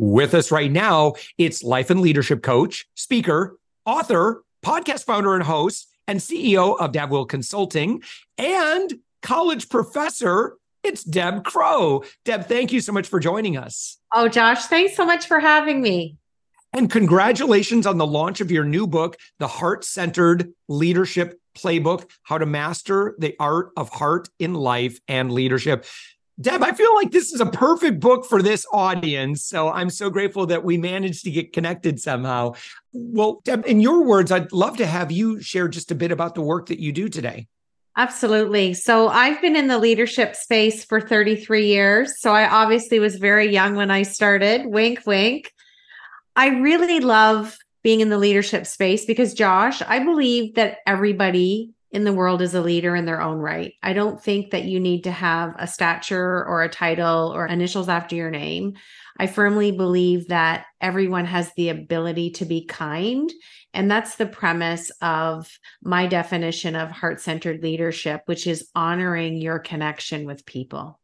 With us right now, it's life and leadership coach, speaker, author, podcast founder and host, and CEO of Will Consulting, and college professor. It's Deb Crowe. Deb, thank you so much for joining us. Oh, Josh, thanks so much for having me. And congratulations on the launch of your new book, The Heart Centered Leadership Playbook How to Master the Art of Heart in Life and Leadership. Deb, I feel like this is a perfect book for this audience. So I'm so grateful that we managed to get connected somehow. Well, Deb, in your words, I'd love to have you share just a bit about the work that you do today. Absolutely. So I've been in the leadership space for 33 years. So I obviously was very young when I started. Wink, wink. I really love being in the leadership space because, Josh, I believe that everybody in the world is a leader in their own right. I don't think that you need to have a stature or a title or initials after your name. I firmly believe that everyone has the ability to be kind. And that's the premise of my definition of heart centered leadership, which is honoring your connection with people.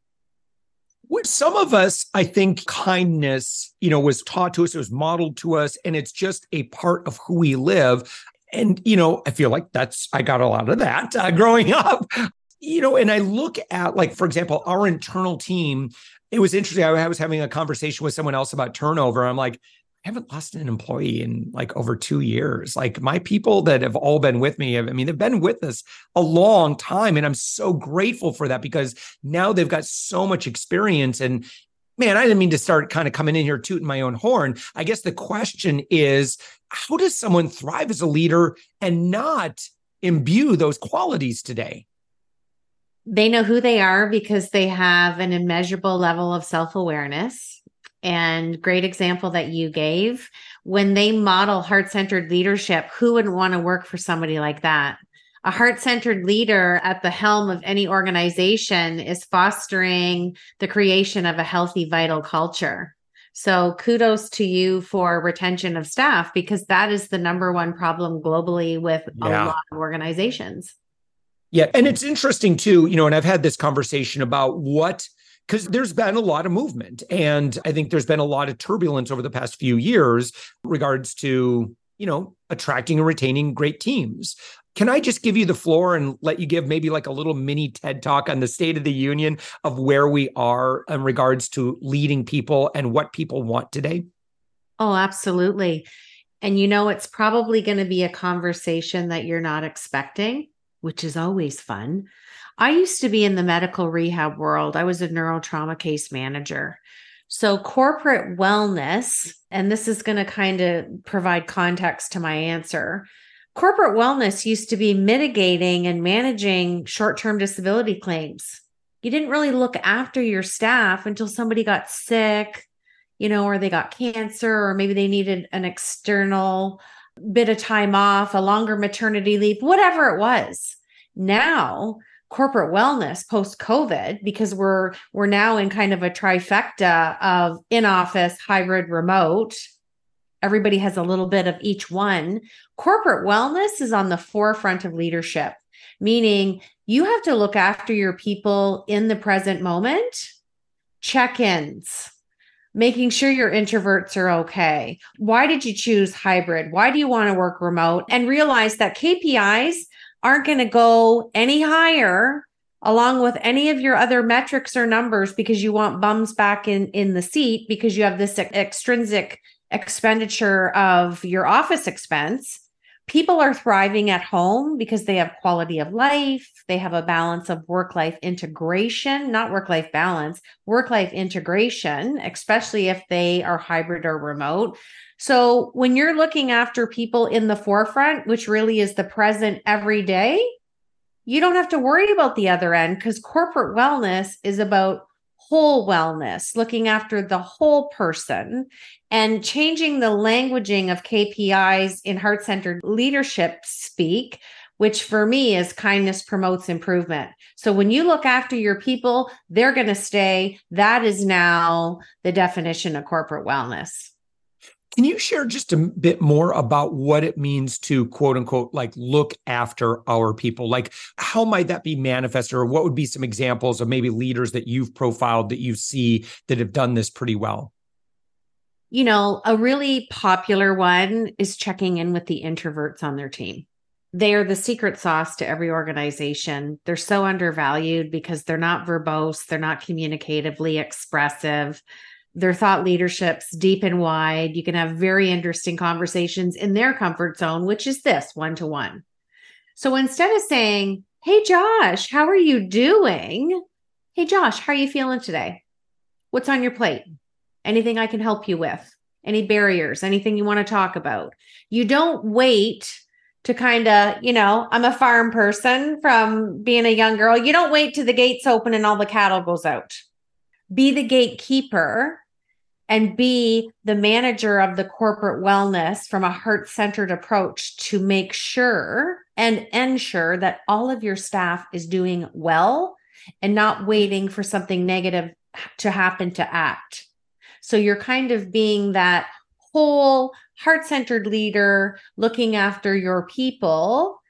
With some of us, I think kindness, you know, was taught to us, it was modeled to us, and it's just a part of who we live and you know i feel like that's i got a lot of that uh, growing up you know and i look at like for example our internal team it was interesting i was having a conversation with someone else about turnover i'm like I haven't lost an employee in like over two years. Like my people that have all been with me, I mean, they've been with us a long time. And I'm so grateful for that because now they've got so much experience. And man, I didn't mean to start kind of coming in here tooting my own horn. I guess the question is how does someone thrive as a leader and not imbue those qualities today? They know who they are because they have an immeasurable level of self awareness. And great example that you gave when they model heart centered leadership, who wouldn't want to work for somebody like that? A heart centered leader at the helm of any organization is fostering the creation of a healthy, vital culture. So kudos to you for retention of staff because that is the number one problem globally with yeah. a lot of organizations. Yeah. And it's interesting too, you know, and I've had this conversation about what because there's been a lot of movement and I think there's been a lot of turbulence over the past few years regards to, you know, attracting and retaining great teams. Can I just give you the floor and let you give maybe like a little mini TED talk on the state of the union of where we are in regards to leading people and what people want today? Oh, absolutely. And you know, it's probably going to be a conversation that you're not expecting, which is always fun. I used to be in the medical rehab world, I was a neurotrauma case manager. So, corporate wellness, and this is going to kind of provide context to my answer corporate wellness used to be mitigating and managing short term disability claims. You didn't really look after your staff until somebody got sick, you know, or they got cancer, or maybe they needed an external bit of time off, a longer maternity leave, whatever it was. Now, corporate wellness post covid because we're we're now in kind of a trifecta of in office hybrid remote everybody has a little bit of each one. Corporate wellness is on the forefront of leadership, meaning you have to look after your people in the present moment, check ins, making sure your introverts are okay. Why did you choose hybrid? Why do you want to work remote? And realize that KPIs aren't going to go any higher along with any of your other metrics or numbers because you want bums back in in the seat because you have this extrinsic expenditure of your office expense people are thriving at home because they have quality of life. They have a balance of work life integration, not work life balance, work life integration, especially if they are hybrid or remote. So when you're looking after people in the forefront, which really is the present every day, you don't have to worry about the other end because corporate wellness is about whole wellness, looking after the whole person and changing the languaging of KPIs in heart centered leadership speak, which for me is kindness promotes improvement. So when you look after your people, they're going to stay. That is now the definition of corporate wellness. Can you share just a bit more about what it means to quote unquote like look after our people? Like how might that be manifested or what would be some examples of maybe leaders that you've profiled that you see that have done this pretty well? You know, a really popular one is checking in with the introverts on their team. They are the secret sauce to every organization. They're so undervalued because they're not verbose, they're not communicatively expressive their thought leadership's deep and wide. You can have very interesting conversations in their comfort zone, which is this one to one. So instead of saying, Hey, Josh, how are you doing? Hey, Josh, how are you feeling today? What's on your plate? Anything I can help you with? Any barriers? Anything you want to talk about? You don't wait to kind of, you know, I'm a farm person from being a young girl. You don't wait till the gates open and all the cattle goes out. Be the gatekeeper and be the manager of the corporate wellness from a heart centered approach to make sure and ensure that all of your staff is doing well and not waiting for something negative to happen to act. So you're kind of being that whole heart centered leader looking after your people.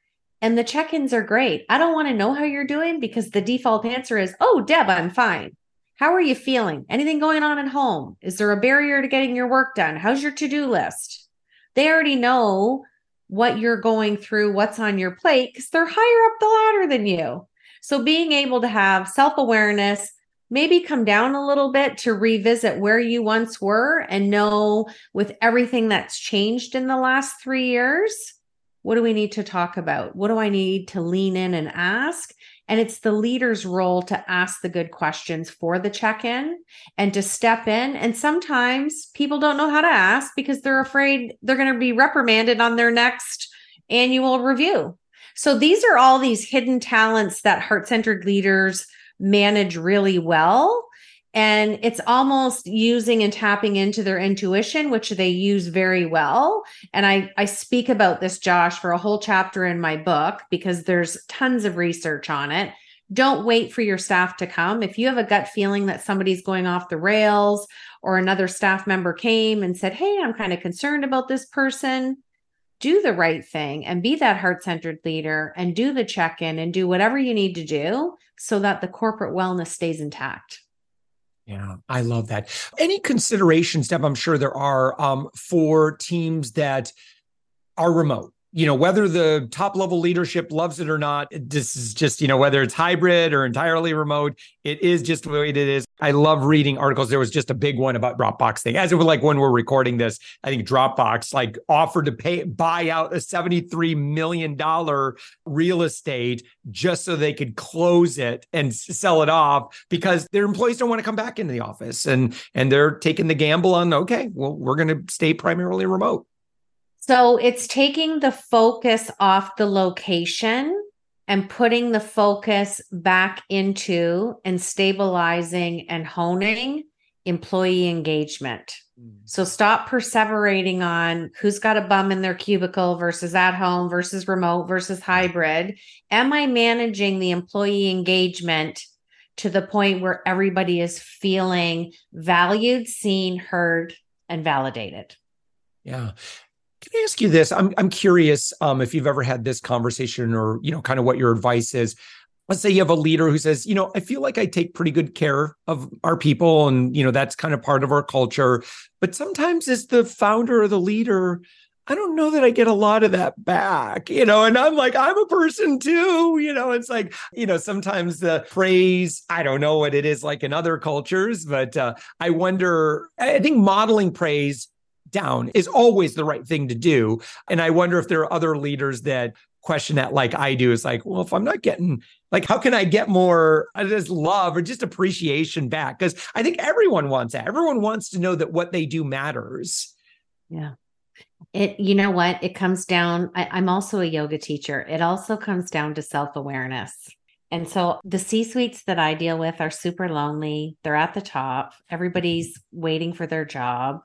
And the check ins are great. I don't want to know how you're doing because the default answer is, oh, Deb, I'm fine. How are you feeling? Anything going on at home? Is there a barrier to getting your work done? How's your to do list? They already know what you're going through, what's on your plate, because they're higher up the ladder than you. So being able to have self awareness, maybe come down a little bit to revisit where you once were and know with everything that's changed in the last three years, what do we need to talk about? What do I need to lean in and ask? And it's the leader's role to ask the good questions for the check in and to step in. And sometimes people don't know how to ask because they're afraid they're going to be reprimanded on their next annual review. So these are all these hidden talents that heart centered leaders manage really well and it's almost using and tapping into their intuition which they use very well. And i i speak about this josh for a whole chapter in my book because there's tons of research on it. Don't wait for your staff to come. If you have a gut feeling that somebody's going off the rails or another staff member came and said hey i'm kind of concerned about this person do the right thing and be that heart centered leader and do the check in and do whatever you need to do so that the corporate wellness stays intact. Yeah, I love that. Any considerations, Deb? I'm sure there are um, for teams that are remote you know whether the top level leadership loves it or not this is just you know whether it's hybrid or entirely remote it is just the way it is i love reading articles. There was just a big one about dropbox thing. As it was like when we're recording this i think dropbox like offered to pay buy out a 73 million dollar real estate just so they could close it and sell it off because their employees don't want to come back into the office and and they're taking the gamble on okay well we're going to stay primarily remote. So it's taking the focus off the location and putting the focus back into and stabilizing and honing employee engagement. Mm. So stop perseverating on who's got a bum in their cubicle versus at home versus remote versus hybrid. Am I managing the employee engagement to the point where everybody is feeling valued, seen, heard, and validated? Yeah. Can I ask you this? I'm I'm curious um, if you've ever had this conversation or you know kind of what your advice is. Let's say you have a leader who says, you know, I feel like I take pretty good care of our people, and you know that's kind of part of our culture. But sometimes, as the founder or the leader, I don't know that I get a lot of that back, you know, and I'm like, I'm a person too, you know, it's like, you know, sometimes the praise, I don't know what it is like in other cultures, but uh, I wonder, I think modeling praise down is always the right thing to do. And I wonder if there are other leaders that question that like I do is like, well, if I'm not getting like, how can I get more uh, just love or just appreciation back? Because I think everyone wants that. Everyone wants to know that what they do matters. Yeah. It, you know what? It comes down. I, I'm also a yoga teacher. It also comes down to self awareness. And so the C suites that I deal with are super lonely. They're at the top. Everybody's waiting for their job.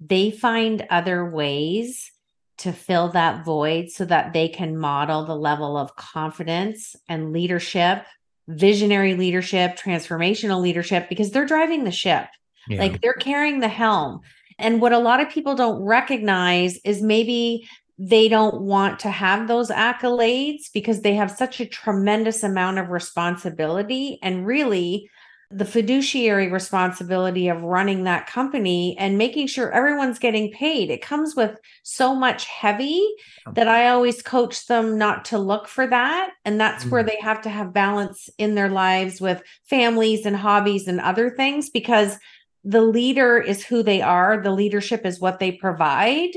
They find other ways to fill that void so that they can model the level of confidence and leadership, visionary leadership, transformational leadership, because they're driving the ship. Yeah. Like they're carrying the helm. And what a lot of people don't recognize is maybe they don't want to have those accolades because they have such a tremendous amount of responsibility. And really, the fiduciary responsibility of running that company and making sure everyone's getting paid. It comes with so much heavy that I always coach them not to look for that. And that's mm-hmm. where they have to have balance in their lives with families and hobbies and other things because the leader is who they are, the leadership is what they provide.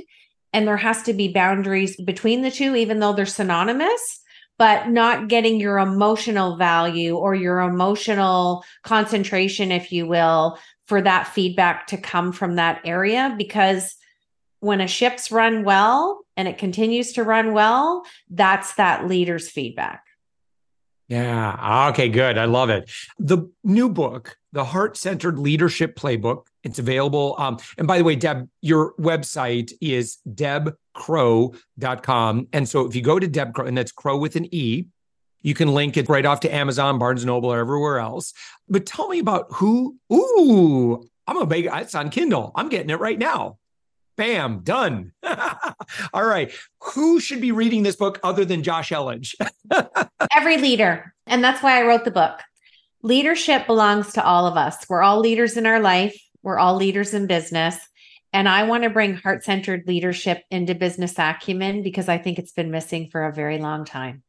And there has to be boundaries between the two, even though they're synonymous but not getting your emotional value or your emotional concentration, if you will, for that feedback to come from that area. Because when a ship's run well and it continues to run well, that's that leader's feedback. Yeah. Ah, okay, good. I love it. The new book, The Heart Centered Leadership Playbook, it's available. Um, and by the way, Deb, your website is debcrowe.com. And so if you go to Deb Crowe, and that's Crowe with an E, you can link it right off to Amazon, Barnes Noble, or everywhere else. But tell me about who. Ooh, I'm a big. It's on Kindle. I'm getting it right now. Bam, done. All right. Who should be reading this book other than Josh Elledge? Every leader. And that's why I wrote the book. Leadership belongs to all of us. We're all leaders in our life. We're all leaders in business. And I want to bring heart centered leadership into business acumen because I think it's been missing for a very long time.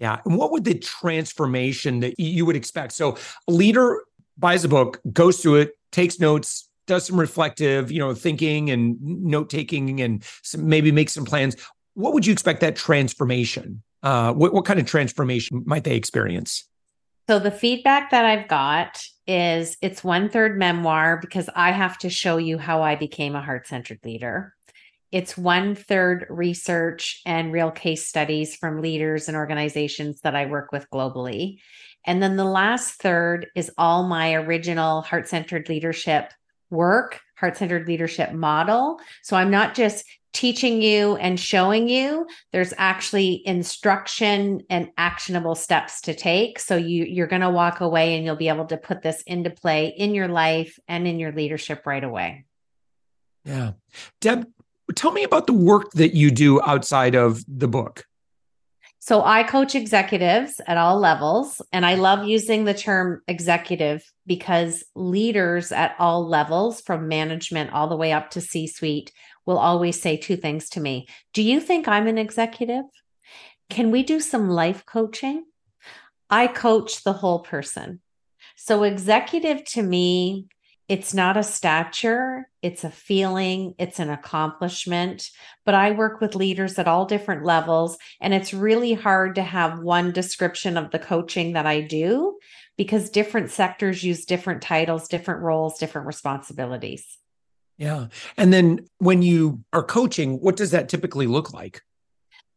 Yeah. And what would the transformation that you would expect? So, a leader buys a book, goes through it, takes notes, does some reflective, you know, thinking and note taking, and some, maybe make some plans. What would you expect that transformation? Uh, what, what kind of transformation might they experience? So the feedback that I've got is it's one third memoir because I have to show you how I became a heart centered leader. It's one third research and real case studies from leaders and organizations that I work with globally. And then the last third is all my original heart centered leadership work, heart centered leadership model. So I'm not just teaching you and showing you there's actually instruction and actionable steps to take. So you you're going to walk away and you'll be able to put this into play in your life and in your leadership right away. Yeah. Deb tell me about the work that you do outside of the book. So I coach executives at all levels, and I love using the term executive because leaders at all levels, from management all the way up to C suite, will always say two things to me Do you think I'm an executive? Can we do some life coaching? I coach the whole person. So, executive to me it's not a stature, it's a feeling, it's an accomplishment. But I work with leaders at all different levels, and it's really hard to have one description of the coaching that I do because different sectors use different titles, different roles, different responsibilities. Yeah. And then when you are coaching, what does that typically look like?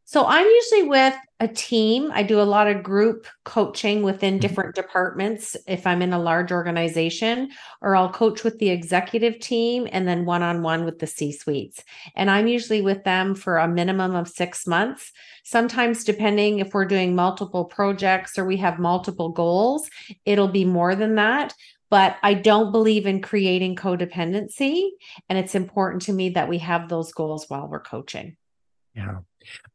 So I'm usually with a team. I do a lot of group coaching within mm-hmm. different departments if I'm in a large organization, or I'll coach with the executive team and then one on one with the C suites. And I'm usually with them for a minimum of six months. Sometimes, depending if we're doing multiple projects or we have multiple goals, it'll be more than that but I don't believe in creating codependency. And it's important to me that we have those goals while we're coaching. Yeah.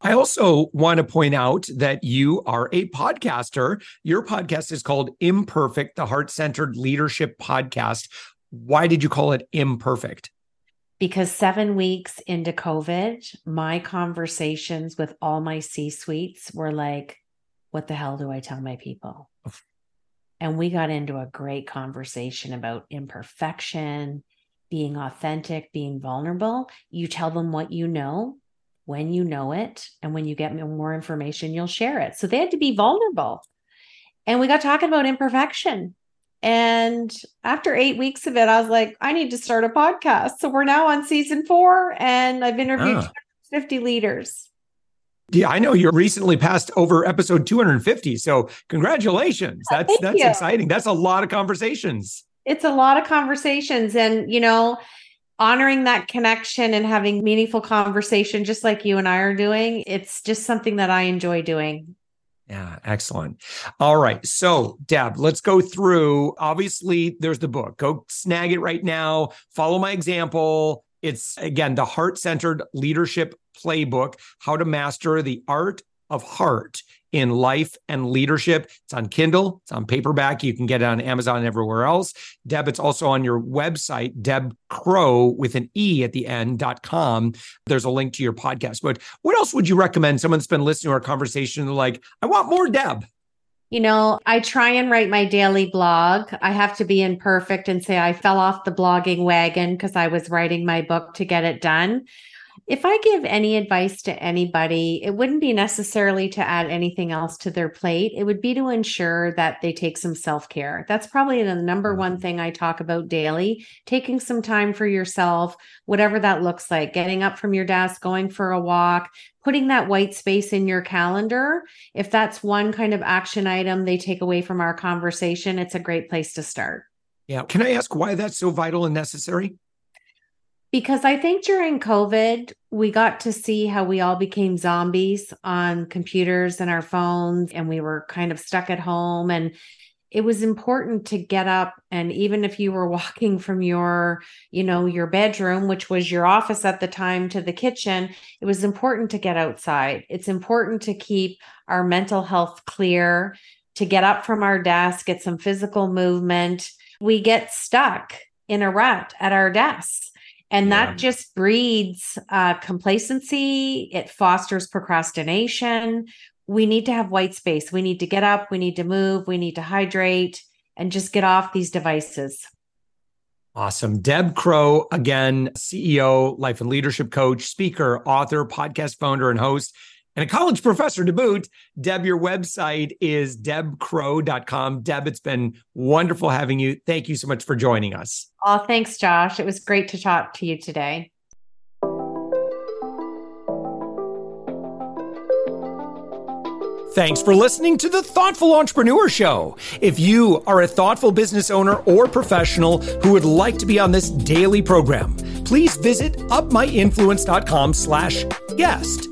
I also want to point out that you are a podcaster. Your podcast is called Imperfect, the Heart Centered Leadership Podcast. Why did you call it Imperfect? Because seven weeks into COVID, my conversations with all my C suites were like, what the hell do I tell my people? And we got into a great conversation about imperfection, being authentic, being vulnerable. You tell them what you know when you know it. And when you get more information, you'll share it. So they had to be vulnerable. And we got talking about imperfection. And after eight weeks of it, I was like, I need to start a podcast. So we're now on season four, and I've interviewed ah. 50 leaders. Yeah, I know you're recently passed over episode 250. So congratulations. Oh, that's Thank that's you. exciting. That's a lot of conversations. It's a lot of conversations. And you know, honoring that connection and having meaningful conversation just like you and I are doing, it's just something that I enjoy doing. Yeah, excellent. All right. So, Deb, let's go through. Obviously, there's the book. Go snag it right now. Follow my example. It's again the heart centered leadership playbook how to master the art of heart in life and leadership. It's on Kindle, it's on paperback. You can get it on Amazon and everywhere else. Deb, it's also on your website, Deb Crowe with an E at the end dot com. There's a link to your podcast. But what else would you recommend someone's been listening to our conversation like, I want more Deb? You know, I try and write my daily blog. I have to be imperfect and say I fell off the blogging wagon because I was writing my book to get it done. If I give any advice to anybody, it wouldn't be necessarily to add anything else to their plate. It would be to ensure that they take some self care. That's probably the number one mm-hmm. thing I talk about daily taking some time for yourself, whatever that looks like, getting up from your desk, going for a walk, putting that white space in your calendar. If that's one kind of action item they take away from our conversation, it's a great place to start. Yeah. Can I ask why that's so vital and necessary? Because I think during COVID, we got to see how we all became zombies on computers and our phones, and we were kind of stuck at home. And it was important to get up and even if you were walking from your you know your bedroom which was your office at the time to the kitchen it was important to get outside. It's important to keep our mental health clear to get up from our desk get some physical movement. We get stuck in a rut at our desks and yeah. that just breeds uh, complacency. It fosters procrastination. We need to have white space. We need to get up. We need to move. We need to hydrate and just get off these devices. Awesome. Deb Crowe, again, CEO, life and leadership coach, speaker, author, podcast founder, and host and a college professor to boot. Deb, your website is debcrowe.com. Deb, it's been wonderful having you. Thank you so much for joining us. Oh, thanks, Josh. It was great to talk to you today. Thanks for listening to the Thoughtful Entrepreneur Show. If you are a thoughtful business owner or professional who would like to be on this daily program, please visit upmyinfluence.com slash guest.